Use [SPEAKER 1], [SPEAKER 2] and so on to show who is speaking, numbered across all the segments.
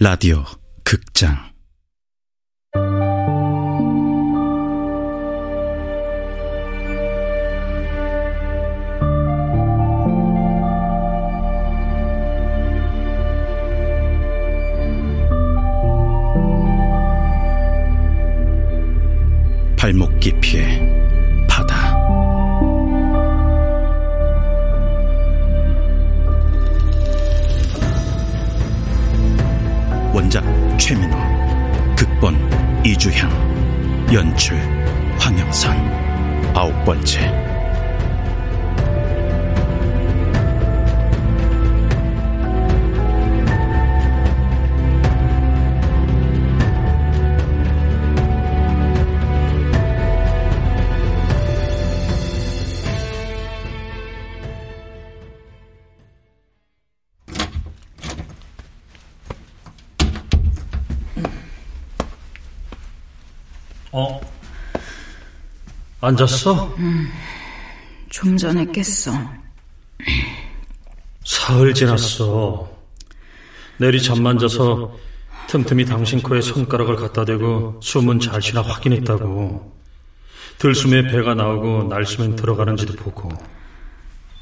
[SPEAKER 1] 라디오 극장 최민호 극본 이주향 연출 황영선. 아홉 번째
[SPEAKER 2] 어? 앉았어?
[SPEAKER 3] 음, 좀 전에 깼어.
[SPEAKER 2] 사흘 지났어. 내리 잠만 자서 틈틈이 당신 코에 손가락을 갖다 대고 숨은 잘 쉬나 확인했다고. 들숨에 배가 나오고 날숨엔 들어가는지도 보고.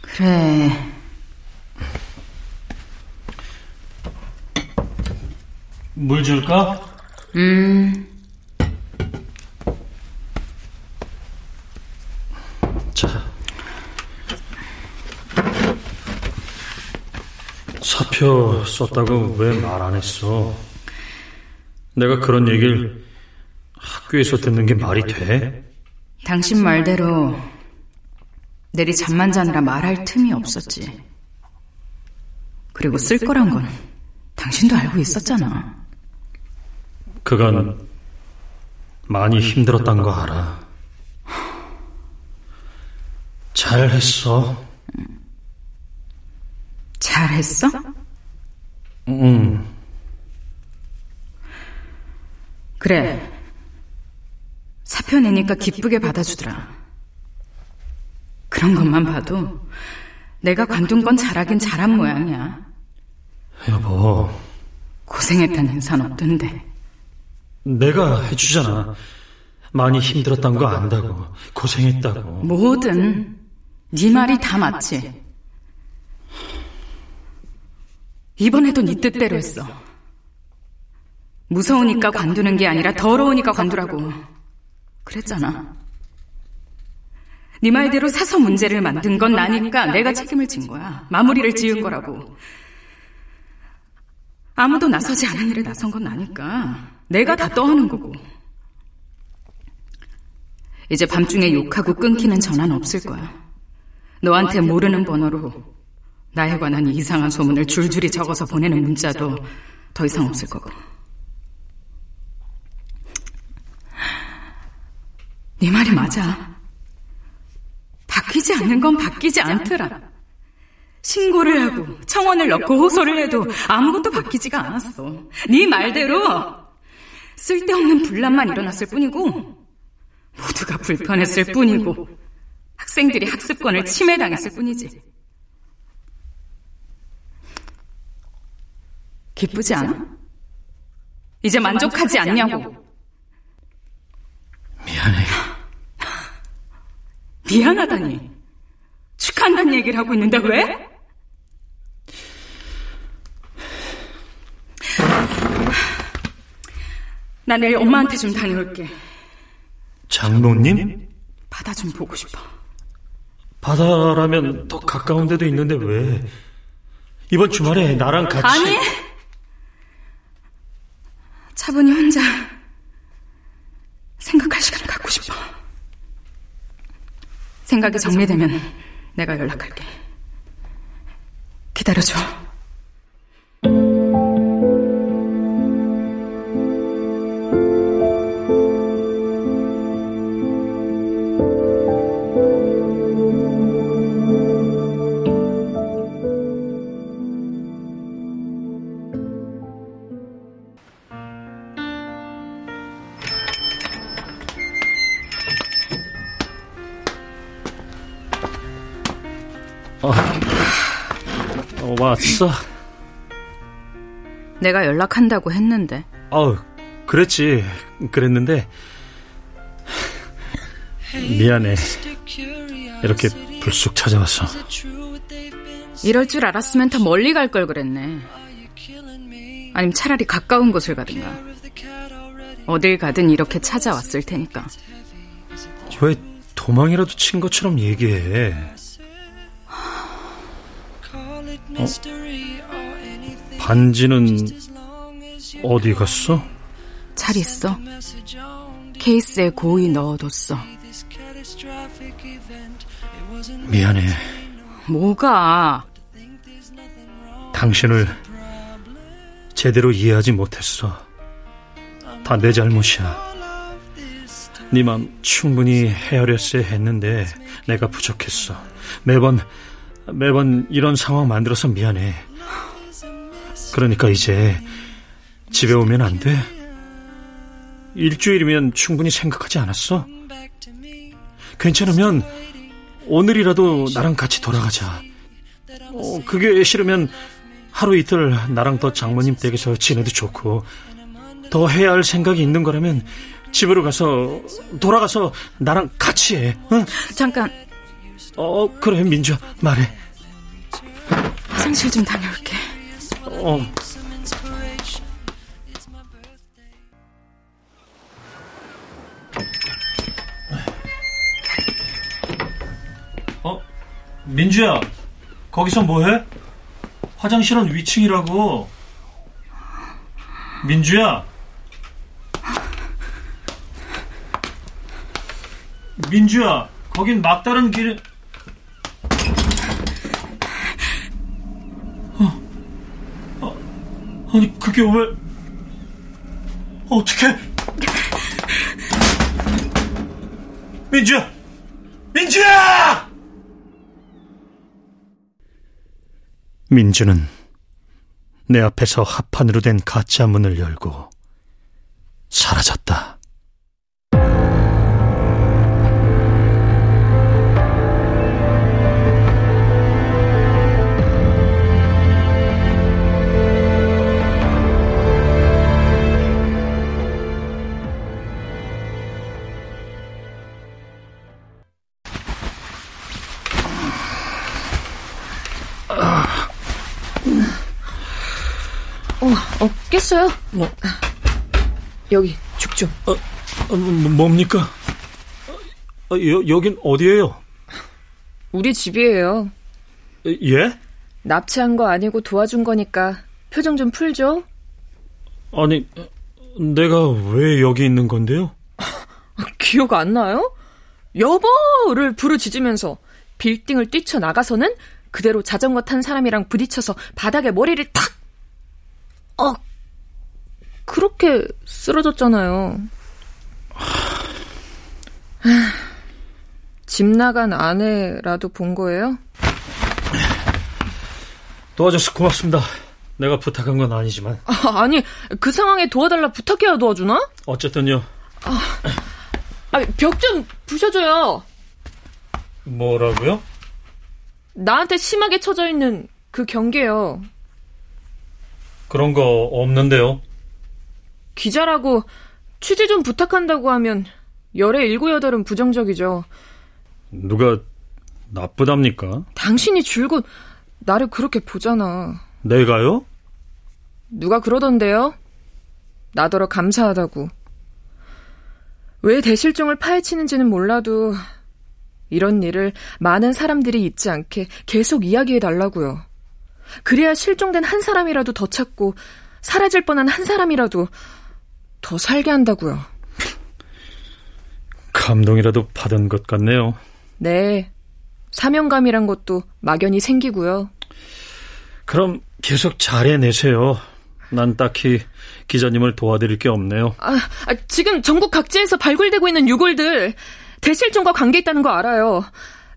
[SPEAKER 3] 그래.
[SPEAKER 2] 물 줄까?
[SPEAKER 3] 음.
[SPEAKER 2] 사표 썼다고 왜 말 안 했어? 내가 그런 얘기를 학교에서 듣는 게 말이 돼?
[SPEAKER 3] 당신 말대로 내리 잠만 자느라 말할 틈이 없었지. 그리고 쓸 거란 건 당신도 알고 있었잖아.
[SPEAKER 2] 그건 많이 힘들었단 거 알아. 잘했어.
[SPEAKER 3] 잘했어?
[SPEAKER 2] 응.
[SPEAKER 3] 그래. 사표 내니까 기쁘게 받아주더라. 그런 것만 봐도 내가 관둔 건 잘하긴 잘한 모양이야.
[SPEAKER 2] 여보.
[SPEAKER 3] 고생했다는 인사는 어떤데?
[SPEAKER 2] 내가 해주잖아. 많이 힘들었단 거 안다고. 고생했다고.
[SPEAKER 3] 뭐든 네 말이 다 맞지. 이번에도 네 뜻대로 했어. 무서우니까 관두는 게 아니라 더러우니까 관두라고. 그랬잖아. 네 말대로 사서 문제를 만든 건 나니까 내가 책임을 진 거야. 마무리를 지은 거라고. 아무도 나서지 않은 일에 나선 건 나니까 내가 다 떠하는 거고. 이제 밤중에 욕하고 끊기는 전화는 없을 거야. 너한테 모르는 번호로 나에 관한 이상한 소문을 줄줄이 적어서 보내는 문자도 더 이상 없을 거고. 네 말이 맞아. 바뀌지 않는 건 바뀌지 않더라. 신고를 하고 청원을 넣고 호소를 해도 아무것도 바뀌지가 않았어. 네 말대로 쓸데없는 분란만 일어났을 뿐이고 모두가 불편했을 뿐이고 학생들이 학습권을 침해당했을 뿐이지. 기쁘지 않아? 이제 만족하지 않냐고.
[SPEAKER 2] 미안해.
[SPEAKER 3] 미안하다니. 축하한다는 얘기를 하고 있는데 왜? 나 내일 엄마한테 좀 다녀올게.
[SPEAKER 2] 장로님?
[SPEAKER 3] 바다 좀 보고 싶어.
[SPEAKER 2] 바다라면 더 가까운 데도 있는데 왜? 이번 주말에 나랑 같이.
[SPEAKER 3] 아니! 차분히 혼자 생각할 시간을 갖고 싶어. 생각이 정리되면 내가 연락할게. 기다려줘.
[SPEAKER 2] 어, 어, 왔어.
[SPEAKER 3] 내가 연락한다고 했는데.
[SPEAKER 2] 어, 그랬지. 그랬는데 미안해. 이렇게 불쑥 찾아와서.
[SPEAKER 3] 이럴 줄 알았으면 더 멀리 갈 걸 그랬네. 아니면 차라리 가까운 곳을 가든가. 어딜 가든 이렇게 찾아왔을 테니까.
[SPEAKER 2] 왜 도망이라도 친 것처럼 얘기해? 어? 반지는 어디 갔어?
[SPEAKER 3] 잘 있어. 케이스에 고이 넣어뒀어.
[SPEAKER 2] 미안해.
[SPEAKER 3] 뭐가?
[SPEAKER 2] 당신을 제대로 이해하지 못했어. 다 내 잘못이야. 네 맘 충분히 헤아렸어야 했는데 내가 부족했어. 매번 매번 이런 상황 만들어서 미안해. 그러니까 이제 집에 오면 안 돼? 일주일이면 충분히 생각하지 않았어? 괜찮으면 오늘이라도 나랑 같이 돌아가자. 어, 그게 싫으면 하루 이틀 나랑 더 장모님 댁에서 지내도 좋고 더 해야 할 생각이 있는 거라면 집으로 가서 돌아가서 나랑 같이 해. 응?
[SPEAKER 3] 잠깐.
[SPEAKER 2] 어 그래 민주야 말해.
[SPEAKER 3] 화장실 좀 다녀올게.
[SPEAKER 2] 어. 어 민주야 거기서 뭐해? 화장실은 위층이라고. 민주야. 민주야, 거긴 막다른 길. 어, 어, 아니 그게 왜? 어떻게? 민주야, 민주야! 민주는 내 앞에서 합판으로 된 가짜 문을 열고 사라졌다.
[SPEAKER 4] 어, 깼어요? 뭐? 여기, 죽 좀.
[SPEAKER 2] 어, 어, 뭐, 뭡니까? 어, 여, 여긴 어디예요?
[SPEAKER 4] 우리 집이에요.
[SPEAKER 2] 예?
[SPEAKER 4] 납치한 거 아니고 도와준 거니까 표정 좀 풀죠.
[SPEAKER 2] 아니, 내가 왜 여기 있는 건데요?
[SPEAKER 4] 기억 안 나요? 여보를 부르짖으면서 빌딩을 뛰쳐나가서는 그대로 자전거 탄 사람이랑 부딪혀서 바닥에 머리를 탁! 어, 그렇게 쓰러졌잖아요. 집 나간 아내라도 본 거예요?
[SPEAKER 2] 도와줘서 고맙습니다. 내가 부탁한 건 아니지만.
[SPEAKER 4] 아, 아니, 그 상황에 도와달라 부탁해야 도와주나?
[SPEAKER 2] 어쨌든요.
[SPEAKER 4] 아, 벽 좀 부셔줘요.
[SPEAKER 2] 뭐라고요?
[SPEAKER 4] 나한테 심하게 쳐져 있는 그 경계요.
[SPEAKER 2] 그런 거 없는데요.
[SPEAKER 4] 기자라고 취재 좀 부탁한다고 하면 열의 일곱 여덟은 부정적이죠.
[SPEAKER 2] 누가 나쁘답니까?
[SPEAKER 4] 당신이 줄곧 나를 그렇게 보잖아.
[SPEAKER 2] 내가요?
[SPEAKER 4] 누가 그러던데요? 나더러 감사하다고. 왜 대실종을 파헤치는지는 몰라도 이런 일을 많은 사람들이 잊지 않게 계속 이야기해 달라고요. 그래야 실종된 한 사람이라도 더 찾고 사라질 뻔한 한 사람이라도 더 살게 한다고요.
[SPEAKER 2] 감동이라도 받은 것 같네요.
[SPEAKER 4] 네. 사명감이란 것도 막연히 생기고요.
[SPEAKER 2] 그럼 계속 잘해내세요. 난 딱히 기자님을 도와드릴 게 없네요.
[SPEAKER 4] 아, 아, 지금 전국 각지에서 발굴되고 있는 유골들 대실종과 관계 있다는 거 알아요.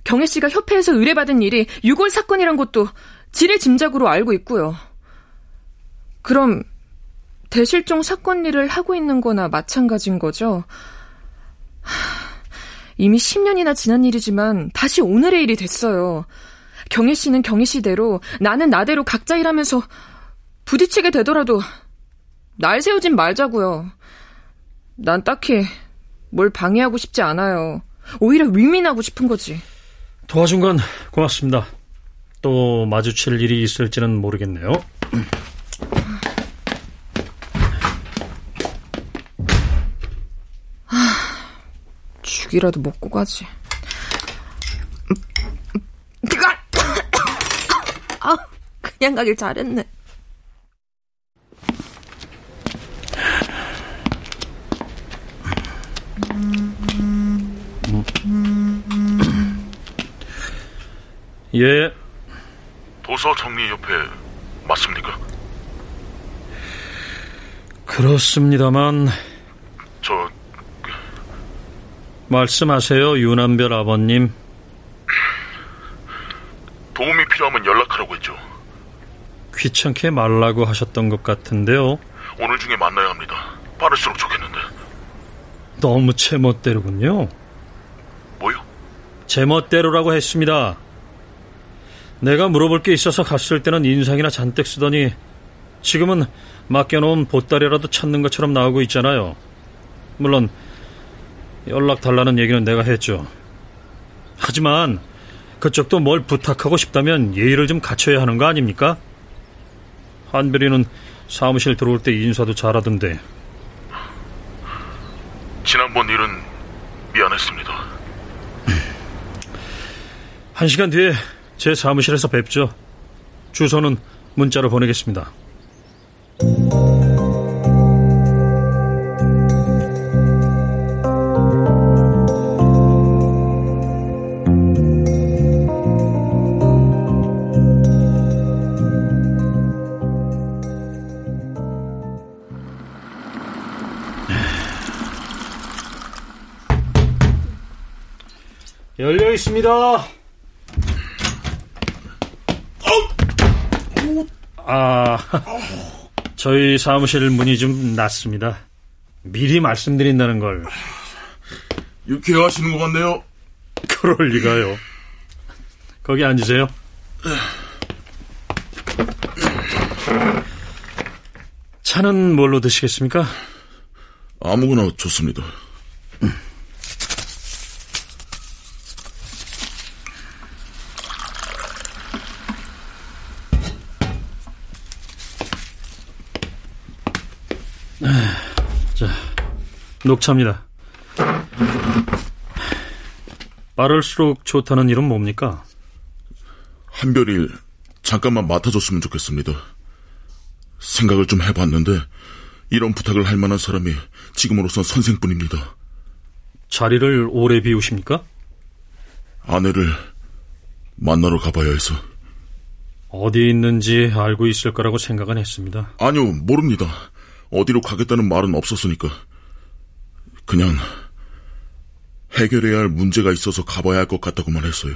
[SPEAKER 4] 경혜 씨가 협회에서 의뢰받은 일이 유골 사건이란 것도 지레 짐작으로 알고 있고요. 그럼 대실종 사건 일을 하고 있는 거나 마찬가지인 거죠? 이미 10년이나 지난 일이지만 다시 오늘의 일이 됐어요. 경혜 씨는 경혜 씨대로 나는 나대로 각자 일하면서 부딪히게 되더라도 날 세우진 말자고요. 난 딱히 뭘 방해하고 싶지 않아요. 오히려 위민하고 싶은 거지.
[SPEAKER 2] 도와준 건 고맙습니다. 또 마주칠 일이 있을지는 모르겠네요.
[SPEAKER 4] 죽이라도 먹고 가지. 아, 그냥 가길 잘했네.
[SPEAKER 2] 예,
[SPEAKER 5] 도서 정리협회 맞습니까?
[SPEAKER 2] 그렇습니다만
[SPEAKER 5] 저
[SPEAKER 2] 말씀하세요, 유남별 아버님.
[SPEAKER 5] 도움이 필요하면 연락하라고 했죠.
[SPEAKER 2] 귀찮게 말라고 하셨던 것 같은데요.
[SPEAKER 5] 오늘 중에 만나야 합니다. 빠를수록 좋겠는데.
[SPEAKER 2] 너무 제멋대로군요.
[SPEAKER 5] 뭐요?
[SPEAKER 2] 제멋대로라고 했습니다. 내가 물어볼 게 있어서 갔을 때는 인상이나 잔뜩 쓰더니 지금은 맡겨놓은 보따리라도 찾는 것처럼 나오고 있잖아요. 물론 연락 달라는 얘기는 내가 했죠. 하지만 그쪽도 뭘 부탁하고 싶다면 예의를 좀 갖춰야 하는 거 아닙니까? 한별이는 사무실 들어올 때 인사도 잘하던데
[SPEAKER 5] 지난번 일은 미안했습니다.
[SPEAKER 2] 한 시간 뒤에 제 사무실에서 뵙죠. 주소는 문자로 보내겠습니다. 있습니다. 아, 저희 사무실 문이 좀 낮습니다. 미리 말씀드린다는 걸.
[SPEAKER 5] 유쾌하시는 것 같네요.
[SPEAKER 2] 그럴 리가요. 거기 앉으세요. 차는 뭘로 드시겠습니까?
[SPEAKER 5] 아무거나 좋습니다.
[SPEAKER 2] 녹차입니다. 빠를수록 좋다는 일은 뭡니까?
[SPEAKER 5] 한별일 잠깐만 맡아줬으면 좋겠습니다. 생각을 좀 해봤는데 이런 부탁을 할 만한 사람이 지금으로선 선생뿐입니다.
[SPEAKER 2] 자리를 오래 비우십니까?
[SPEAKER 5] 아내를 만나러 가봐야 해서
[SPEAKER 2] 어디 있는지 알고 있을 거라고 생각은 했습니다.
[SPEAKER 5] 아니요 모릅니다. 어디로 가겠다는 말은 없었으니까 그냥 해결해야 할 문제가 있어서 가봐야 할 것 같다고만 했어요.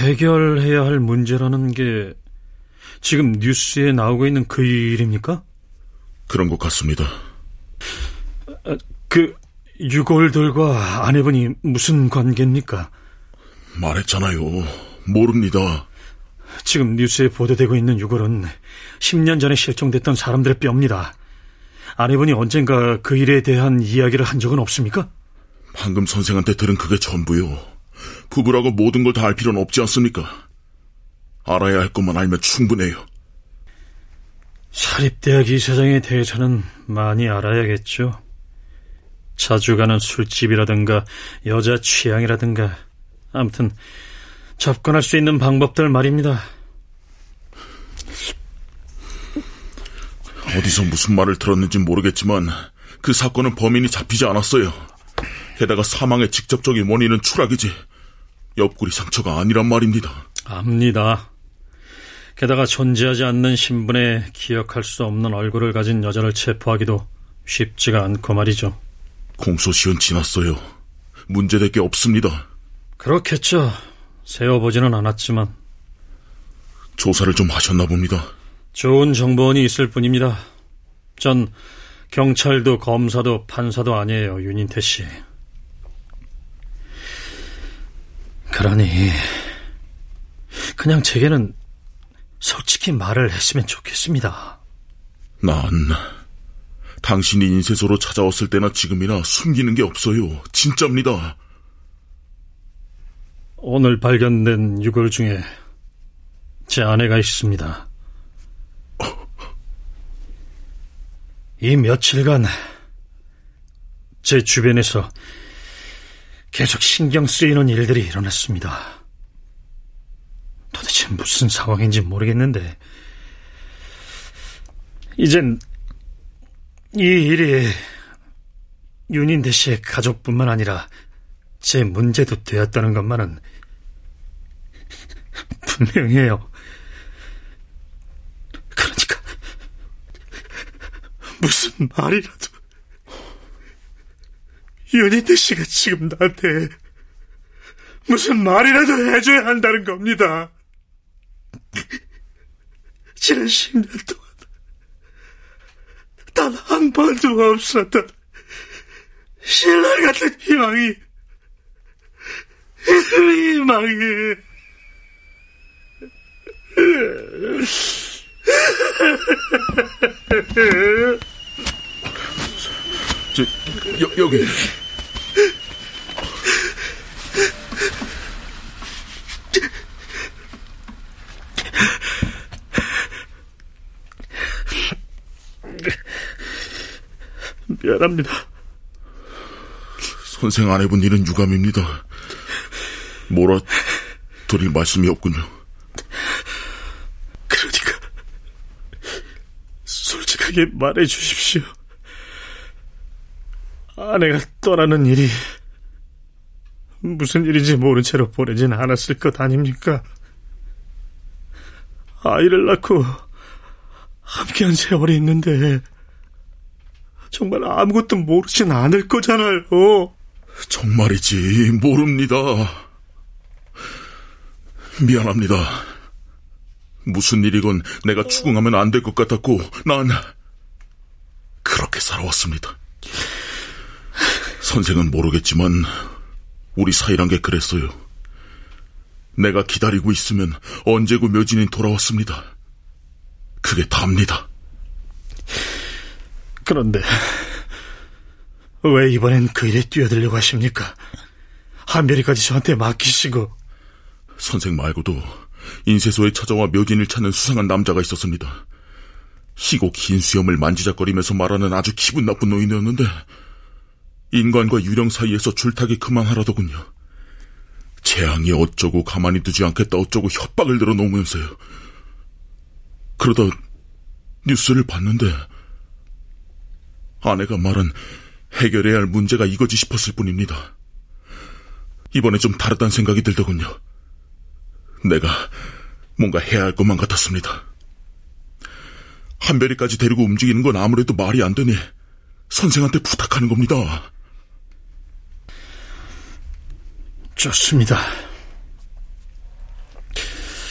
[SPEAKER 2] 해결해야 할 문제라는 게 지금 뉴스에 나오고 있는 그 일입니까?
[SPEAKER 5] 그런 것 같습니다.
[SPEAKER 2] 그 유골들과 아내분이 무슨 관계입니까?
[SPEAKER 5] 말했잖아요. 모릅니다.
[SPEAKER 2] 지금 뉴스에 보도되고 있는 유골은 10년 전에 실종됐던 사람들의 뼈입니다. 아내분이 언젠가 그 일에 대한 이야기를 한 적은 없습니까?
[SPEAKER 5] 방금 선생한테 들은 그게 전부요. 부부라고 모든 걸 다 알 필요는 없지 않습니까? 알아야 할 것만 알면 충분해요.
[SPEAKER 2] 사립대학 이사장에 대해서는 많이 알아야겠죠. 자주 가는 술집이라든가 여자 취향이라든가 아무튼 접근할 수 있는 방법들 말입니다.
[SPEAKER 5] 어디서 무슨 말을 들었는지 모르겠지만 그 사건은 범인이 잡히지 않았어요. 게다가 사망의 직접적인 원인은 추락이지 옆구리 상처가 아니란 말입니다.
[SPEAKER 2] 압니다. 게다가 존재하지 않는 신분에 기억할 수 없는 얼굴을 가진 여자를 체포하기도 쉽지가 않고 말이죠.
[SPEAKER 5] 공소시효는 지났어요. 문제될 게 없습니다.
[SPEAKER 2] 그렇겠죠. 세워보지는 않았지만
[SPEAKER 5] 조사를 좀 하셨나 봅니다.
[SPEAKER 2] 좋은 정보원이 있을 뿐입니다. 전 경찰도 검사도 판사도 아니에요, 윤인태 씨. 그러니 그냥 제게는 솔직히 말을 했으면 좋겠습니다.
[SPEAKER 5] 난 당신이 인쇄소로 찾아왔을 때나 지금이나 숨기는 게 없어요. 진짜입니다.
[SPEAKER 2] 오늘 발견된 유골 중에 제 아내가 있습니다. 이 며칠간 제 주변에서 계속 신경 쓰이는 일들이 일어났습니다. 도대체 무슨 상황인지 모르겠는데, 이젠 이 일이 윤인대 씨의 가족뿐만 아니라 제 문제도 되었다는 것만은 분명해요. 그러니까 무슨 말이라도 윤인대 씨가 지금 나한테 무슨 말이라도 해줘야 한다는 겁니다. 지난 10년 동안 단 한 번도 없었던 신랄 같은 희망이 희망이
[SPEAKER 5] 저, 여, 여기.
[SPEAKER 2] 미안합니다.
[SPEAKER 5] 선생 안 해본 일은 유감입니다. 뭐라 드릴 말씀이 없군요.
[SPEAKER 2] 그러니까 솔직하게 말해 주십시오. 아내가 떠나는 일이 무슨 일인지 모른 채로 보내진 않았을 것 아닙니까? 아이를 낳고 함께한 세월이 있는데 정말 아무것도 모르진 않을 거잖아요.
[SPEAKER 5] 정말이지 모릅니다. 미안합니다. 무슨 일이건 내가 추궁하면 안 될 것 같았고 난 그렇게 살아왔습니다. 선생은 모르겠지만 우리 사이란 게 그랬어요. 내가 기다리고 있으면 언제고 묘진이 돌아왔습니다. 그게 답니다.
[SPEAKER 2] 그런데 왜 이번엔 그 일에 뛰어들려고 하십니까? 한별이까지 저한테 맡기시고
[SPEAKER 5] 선생 말고도 인쇄소에 찾아와 묘진을 찾는 수상한 남자가 있었습니다. 희고 긴 수염을 만지작거리면서 말하는 아주 기분 나쁜 노인이었는데 인간과 유령 사이에서 줄타기 그만하라더군요. 재앙이 어쩌고 가만히 두지 않겠다 어쩌고 협박을 늘어놓으면서요. 그러다 뉴스를 봤는데 아내가 말한 해결해야 할 문제가 이거지 싶었을 뿐입니다. 이번에 좀 다르다는 생각이 들더군요. 내가 뭔가 해야 할 것만 같았습니다. 한별이까지 데리고 움직이는 건 아무래도 말이 안 되니 선생한테 부탁하는 겁니다.
[SPEAKER 2] 좋습니다.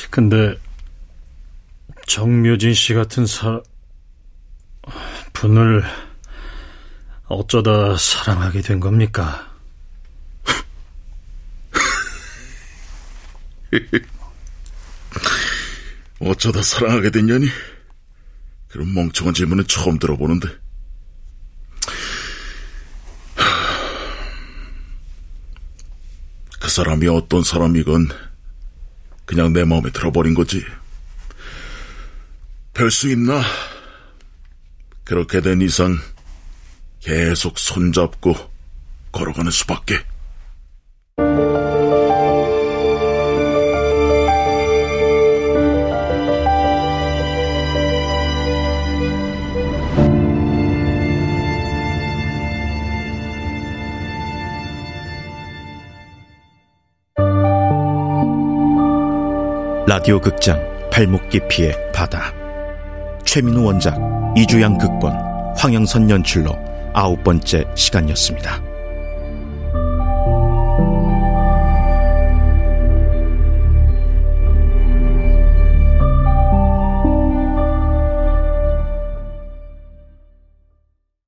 [SPEAKER 2] 근데 정묘진 씨 같은 사 분을 어쩌다 사랑하게 된 겁니까?
[SPEAKER 5] 어쩌다 사랑하게 됐냐니? 그런 멍청한 질문은 처음 들어보는데. 사람이 어떤 사람이건 그냥 내 마음에 들어버린 거지. 별 수 있나? 그렇게 된 이상 계속 손잡고 걸어가는 수밖에.
[SPEAKER 1] 라디오 극장 발목 깊이의 바다 최민우 원작 이주양 극본 황영선 연출로 아홉 번째 시간이었습니다.